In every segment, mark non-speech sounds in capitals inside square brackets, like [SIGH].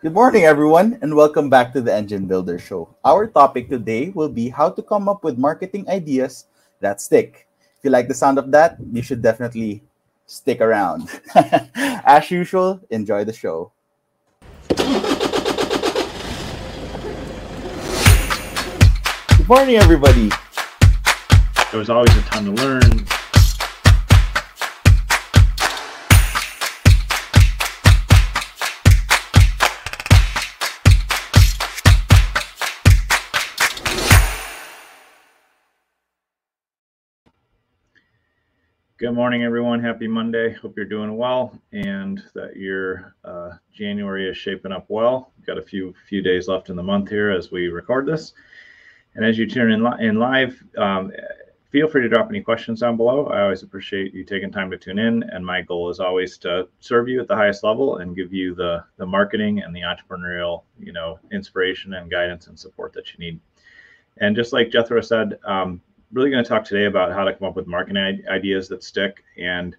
Good morning, everyone, and welcome back to the Engine Builder Show. Our topic today will be how to come up with marketing ideas that stick. If you like the sound of that, you should definitely stick around. [LAUGHS] As usual, enjoy the show. Good morning, everybody. There was always a ton to learn. Good morning, everyone. Happy Monday. Hope you're doing well and that your uh, January is shaping up well. We've got a few few days left in the month here as we record this. And as you tune in, li- in live, um, feel free to drop any questions down below. I always appreciate you taking time to tune in. And my goal is always to serve you at the highest level and give you the the marketing and the entrepreneurial, you know, inspiration and guidance and support that you need. And just like Jethro said, um, really going to talk today about how to come up with marketing ideas that stick. And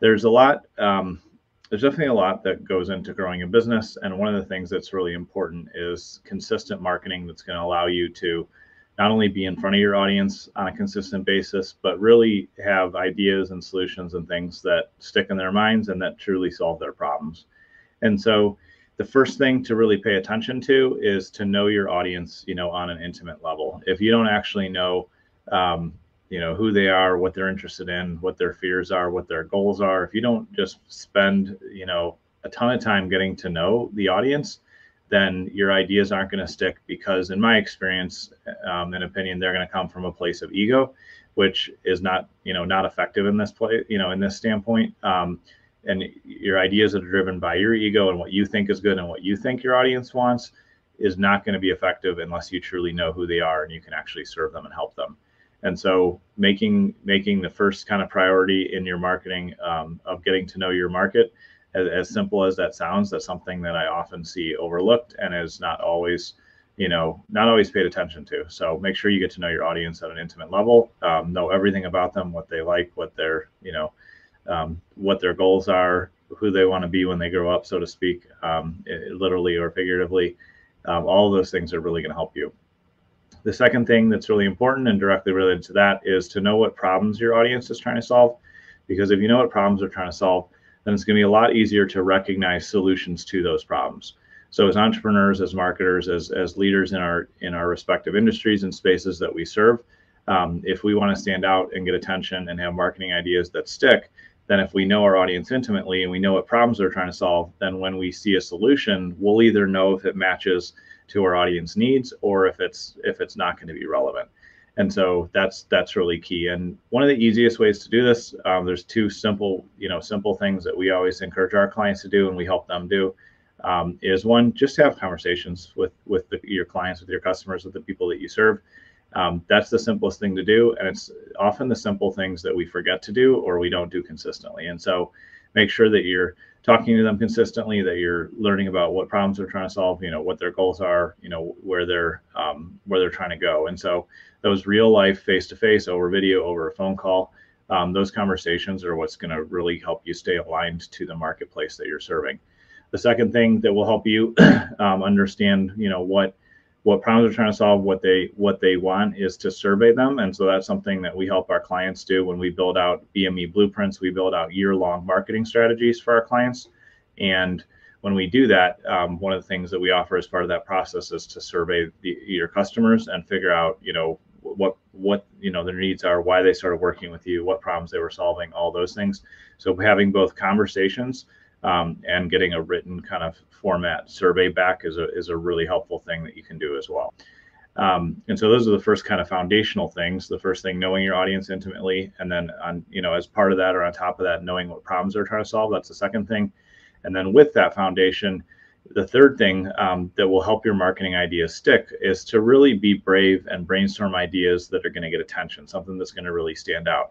there's a lot, um, there's definitely a lot that goes into growing a business. And one of the things that's really important is consistent marketing that's going to allow you to not only be in front of your audience on a consistent basis, but really have ideas and solutions and things that stick in their minds and that truly solve their problems. And so, the first thing to really pay attention to is to know your audience, you know, on an intimate level. If you don't actually know um, you know who they are what they're interested in what their fears are what their goals are. If you don't just spend you know a ton of time getting to know the audience then your ideas aren't going to stick because in my experience um, and opinion they're going to come from a place of ego which is not you know not effective in this play you know in this standpoint. Um, and your ideas that are driven by your ego and what you think is good and what you think your audience wants is not going to be effective unless you truly know who they are and you can actually serve them and help them and so making making the first kind of priority in your marketing um, of getting to know your market, as, as, simple as that sounds, that's something that I often see overlooked and is not always, you know, not always paid attention to. So make sure you get to know your audience at an intimate level, um, know everything about them, what they like, what their, you know, um, what their goals are, who they want to be when they grow up, so to speak, um, literally or figuratively. Um, all those things are really going to help you. The second thing that's really important and directly related to that is to know what problems your audience is trying to solve. Because if you know what problems they're trying to solve, then it's going to be a lot easier to recognize solutions to those problems. So as entrepreneurs, as marketers, as, as leaders in our in our respective industries and spaces that we serve, um, if we want to stand out and get attention and have marketing ideas that stick, then if we know our audience intimately and we know what problems they're trying to solve, then when we see a solution, we'll either know if it matches to our audience needs or if it's if it's not going to be relevant. And so that's that's really key. And one of the easiest ways to do this um, there's two simple you know simple things that we always encourage our clients to do and we help them do um, is one just have conversations with with the, your clients with your customers with the people that you serve um, that's the simplest thing to do and it's often the simple things that we forget to do or we don't do consistently. And so make sure that you're talking to them consistently that you're learning about what problems they're trying to solve you know what their goals are you know where they're um, where they're trying to go. And so those real life face to face over video over a phone call um, those conversations are what's going to really help you stay aligned to the marketplace that you're serving. The second thing that will help you [CLEARS THROAT] um, understand you know what what problems they're trying to solve, what they what they want is to survey them, and so that's something that we help our clients do when we build out BME blueprints. We build out year-long marketing strategies for our clients, and when we do that, um, one of the things that we offer as part of that process is to survey the, your customers and figure out, you know, what what you know their needs are, why they started working with you, what problems they were solving, all those things. So having both conversations um, and getting a written kind of format survey back is a, is a really helpful thing that you can do as well. Um, and so those are the first kind of foundational things. The first thing, knowing your audience intimately, and then on you know as part of that or on top of that, knowing what problems they're trying to solve. That's the second thing. And then with that foundation, the third thing um, that will help your marketing ideas stick is to really be brave and brainstorm ideas that are going to get attention, something that's going to really stand out.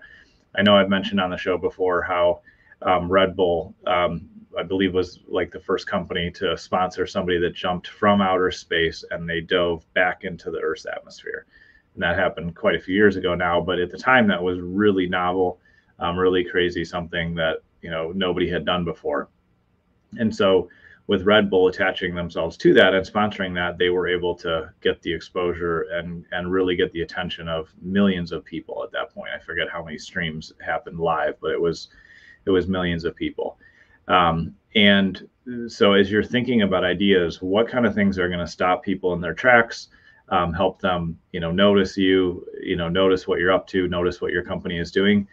I know I've mentioned on the show before how um, Red Bull um, I believe was like the first company to sponsor somebody that jumped from outer space and they dove back into the Earth's atmosphere. And that happened quite a few years ago now, but at the time that was really novel, um, really crazy, something that you know nobody had done before. And so with Red Bull attaching themselves to that and sponsoring that, they were able to get the exposure and and really get the attention of millions of people at that point. I forget how many streams happened live, but it was it was millions of people. Um, and so as you're thinking about ideas, what kind of things are going to stop people in their tracks? Um, help them, you know, notice you, you know, notice what you're up to, notice what your company is doing,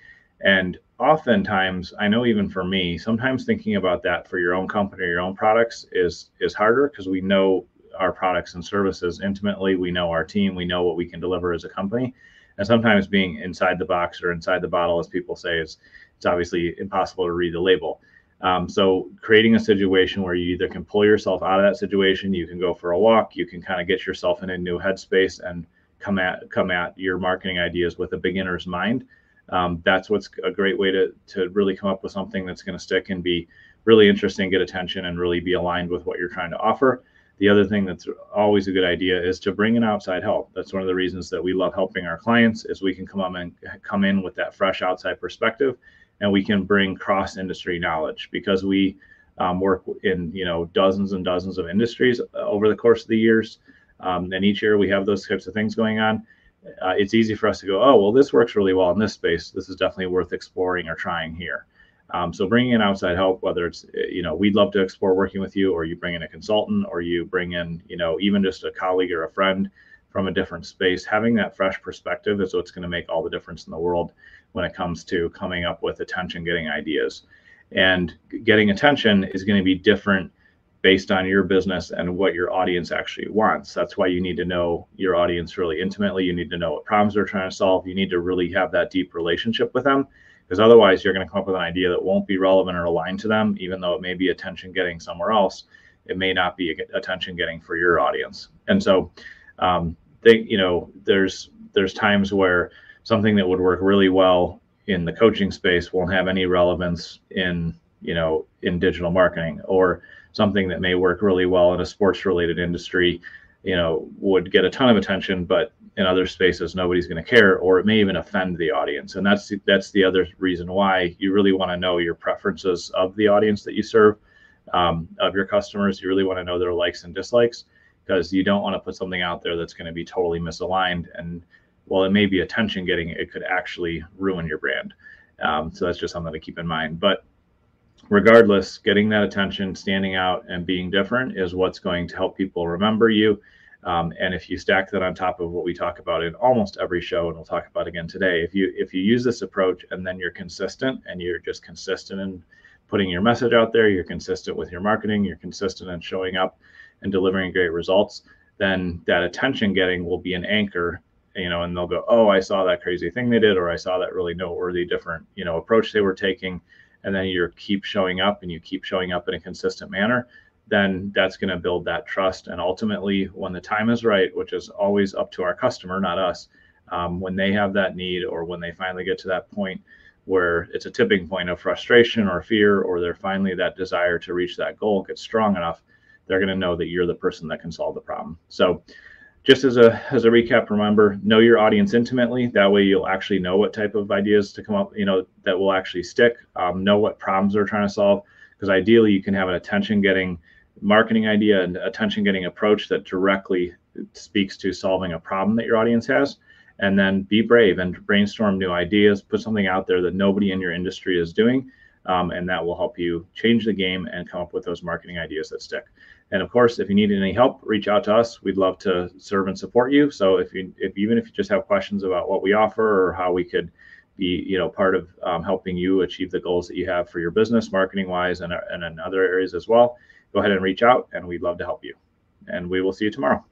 and oftentimes i know even for me sometimes thinking about that for your own company or your own products is is harder because we know our products and services intimately. We know our team. We know what we can deliver as a company. And sometimes being inside the box or inside the bottle as people say is it's obviously impossible to read the label um, so creating a situation where you either can pull yourself out of that situation you can go for a walk you can kind of get yourself in a new headspace and come at come at your marketing ideas with a beginner's mind um, that's what's a great way to to really come up with something that's going to stick and be really interesting, get attention, and really be aligned with what you're trying to offer. The other thing that's always a good idea is to bring in outside help. That's one of the reasons that we love helping our clients is we can come on and come in with that fresh outside perspective, and we can bring cross industry knowledge because we um, work in you know dozens and dozens of industries uh, over the course of the years, um, and each year we have those types of things going on uh, it's easy for us to go, oh, well, this works really well in this space. This is definitely worth exploring or trying here. Um, so bringing in outside help, whether it's, uh, you know, we'd love to explore working with you, or you bring in a consultant, or you bring in, you know, even just a colleague or a friend from a different space, having that fresh perspective is what's going to make all the difference in the world when it comes to coming up with attention getting ideas. And getting attention is going to be different based on your business and what your audience actually wants. That's why you need to know your audience really intimately. You need to know what problems they're trying to solve. You need to really have that deep relationship with them because otherwise you're going to come up with an idea that won't be relevant or aligned to them, even though it may be attention getting somewhere else. It may not be attention getting for your audience. And so, um, they, you know, there's there's times where something that would work really well in the coaching space won't have any relevance in you know in digital marketing or something that may work really well in a sports related industry you know would get a ton of attention but in other spaces nobody's going to care or it may even offend the audience. And that's that's the other reason why you really want to know your preferences of the audience that you serve um, of your customers. You really want to know their likes and dislikes because you don't want to put something out there that's going to be totally misaligned and while it may be attention getting it could actually ruin your brand um, so that's just something to keep in mind but regardless, getting that attention, standing out, and being different is what's going to help people remember you. Um, and if you stack that on top of what we talk about in almost every show, and we'll talk about again today, if you if you use this approach and then you're consistent and you're just consistent in putting your message out there, you're consistent with your marketing, you're consistent in showing up and delivering great results, then that attention getting will be an anchor you know and they'll go oh i saw that crazy thing they did or i saw that really noteworthy different you know approach they were taking. And then you keep showing up and you keep showing up in a consistent manner then that's going to build that trust. And ultimately when the time is right which is always up to our customer not us um, when they have that need or when they finally get to that point where it's a tipping point of frustration or fear or they're finally that desire to reach that goal gets strong enough they're going to know that you're the person that can solve the problem. So just as a as a recap remember know your audience intimately. That way you'll actually know what type of ideas to come up you know that will actually stick. Um, know what problems they're trying to solve because ideally you can have an attention getting marketing idea and attention getting approach that directly speaks to solving a problem that your audience has. And then be brave and brainstorm new ideas. Put something out there that nobody in your industry is doing um, and that will help you change the game and come up with those marketing ideas that stick and of course, if you need any help, reach out to us. We'd love to serve and support you. So if you, if even if you just have questions about what we offer or how we could be, you know, part of um, helping you achieve the goals that you have for your business, marketing wise, and, and in other areas as well, go ahead and reach out, and we'd love to help you. And we will see you tomorrow.